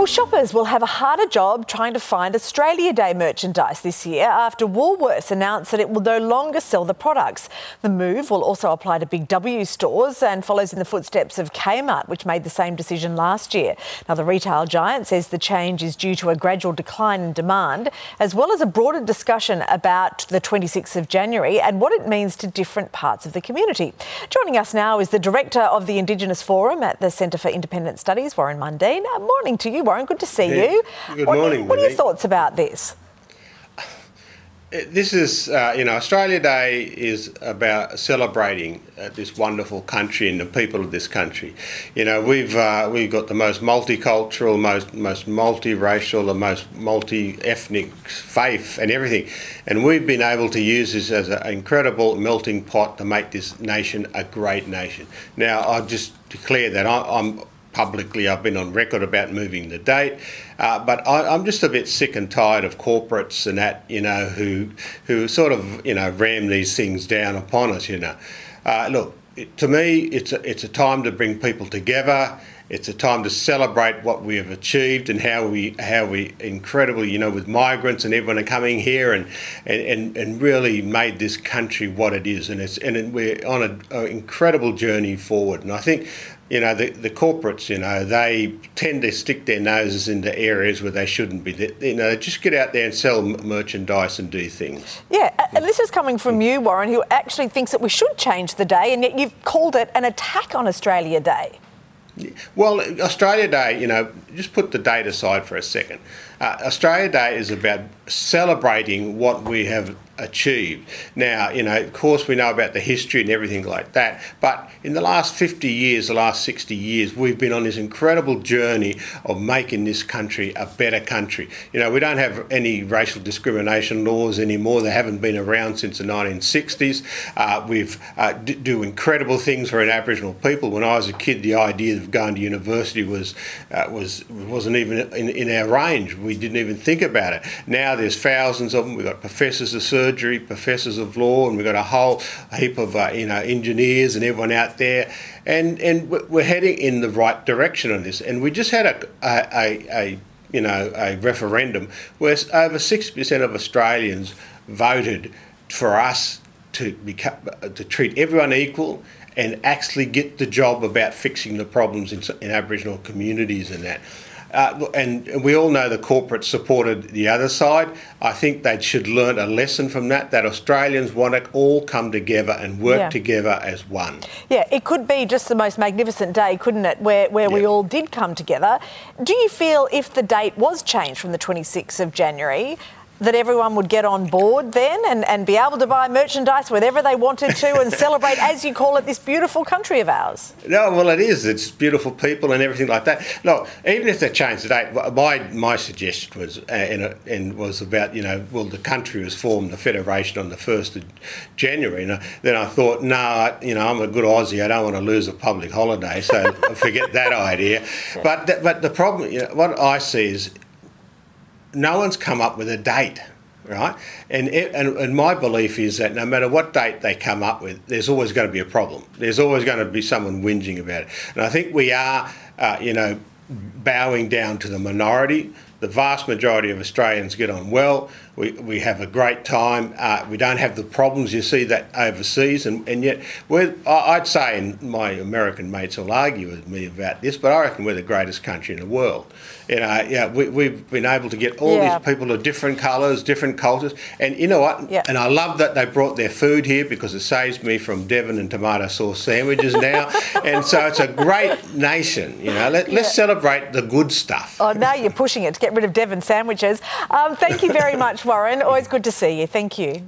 Well, shoppers will have a harder job trying to find Australia Day merchandise this year after Woolworths announced that it will no longer sell the products. The move will also apply to Big W stores and follows in the footsteps of Kmart, which made the same decision last year. Now, the retail giant says the change is due to a gradual decline in demand, as well as a broader discussion about the 26th of January and what it means to different parts of the community. Joining us now is the director of the Indigenous Forum at the Centre for Independent Studies, Warren Mundine. Morning to you, Warren. Good to see Yeah. you. Good what, morning, What are your thoughts about this? This is, uh, you know, Australia Day is about celebrating uh, this wonderful country and the people of this country. You know, we've uh, we've got the most multicultural, most most multiracial, the most multi-ethnic faith and everything, and we've been able to use this as an incredible melting pot to make this nation a great nation. Now, I just declare that I, I'm publicly I've been on record about moving the date, uh, but I, I'm just a bit sick and tired of corporates and that you know who who sort of you know ram these things down upon us. You know, uh, look it, to me it's a, it's a time to bring people together. It's a time to celebrate what we have achieved and how we how we incredibly you know with migrants and everyone coming here and and, and, really made this country what it is and it's and we're on an incredible journey forward and I think you know, the, the corporates, you know, they tend to stick their noses into areas where they shouldn't be. They, you know, just get out there and sell merchandise and do things. Yeah, and this is coming from you, Warren, who actually thinks that we should change the day, and yet you've called it an attack on Australia Day. Well, Australia Day, you know, just put the date aside for a second. Uh, Australia Day is about celebrating what we have achieved. Now, you know, of course, we know about the history and everything like that, but in the last 50 years, the last 60 years, we've been on this incredible journey of making this country a better country. You know, we don't have any racial discrimination laws anymore, they haven't been around since the 1960s. Uh, we've uh, d- do incredible things for Aboriginal people. When I was a kid, the idea of going to university was uh, was wasn't even in, in our range. We didn't even think about it. Now there's thousands of them. We've got professors of surgery, professors of law, and we've got a whole heap of uh, you know engineers and everyone out there. And and we're we're heading in the right direction on this. And we just had a a, a, a you know a referendum where over six percent of Australians voted for us to become, to treat everyone equal and actually get the job about fixing the problems in, in Aboriginal communities and that. Uh, and we all know the corporates supported the other side. I think they should learn a lesson from that. That Australians want to all come together and work Yeah. together as one. Yeah, it could be just the most magnificent day, couldn't it, where, where we all did come together. Do you feel if the date was changed from the 26th of January, that everyone would get on board then and, and be able to buy merchandise whenever they wanted to and celebrate, as you call it, this beautiful country of ours? No, well, it is. It's beautiful people and everything like that. Look, even if they change the date, my my suggestion was uh, and, uh, and was about you know, well, the country was formed, the federation on the first of January. And then I thought, no, I- you know, I'm a good Aussie. I don't want to lose a public holiday, so forget that idea. But th- but the problem, you know, what I see is no one's come up with a date, right? And, it, and and my belief is that no matter what date they come up with, there's always going to be a problem. There's always going to be someone whinging about it. And I think we are, uh, you know, bowing down to the minority. The vast majority of Australians get on well. We, we have a great time. Uh, we don't have the problems you see that overseas, and, and yet we're, I'd say, and my American mates will argue with me about this, but I reckon we're the greatest country in the world. You know, yeah, we, we've been able to get all Yeah. these people of different colours, different cultures, and you know what? Yeah. And I love that they brought their food here because it saves me from Devon and tomato sauce sandwiches now. and so it's a great nation. You know, Let, let's celebrate the good stuff. Oh, now you're pushing it to get rid of Devon sandwiches. Um, thank you very much, Warren. Always good to see you. Thank you.